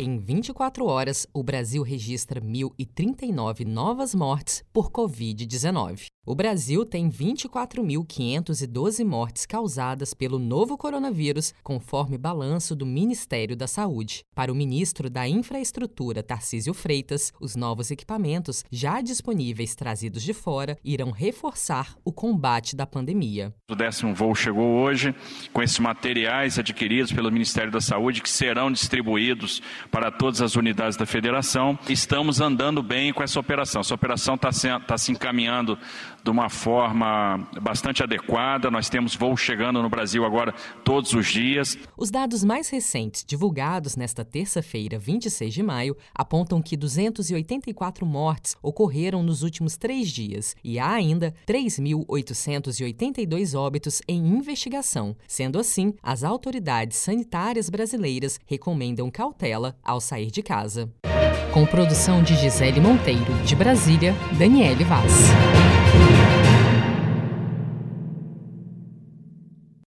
Em 24 horas, o Brasil registra 1.039 novas mortes por Covid-19. O Brasil tem 24.512 mortes causadas pelo novo coronavírus, conforme balanço do Ministério da Saúde. Para o ministro da Infraestrutura, Tarcísio Freitas, os novos equipamentos já disponíveis trazidos de fora irão reforçar o combate da pandemia. O décimo voo chegou hoje com esses materiais adquiridos pelo Ministério da Saúde que serão distribuídos para todas as unidades da federação. Estamos andando bem com essa operação. Essa operação está se, tá se encaminhando de uma forma bastante adequada. Nós temos voos chegando no Brasil agora todos os dias. Os dados mais recentes, divulgados nesta terça-feira, 26 de maio, apontam que 284 mortes ocorreram nos últimos três dias e há ainda 3.882 óbitos em investigação. Sendo assim, as autoridades sanitárias brasileiras recomendam cautela ao sair de casa. Com produção de Gisele Monteiro, de Brasília, Daniele Vaz.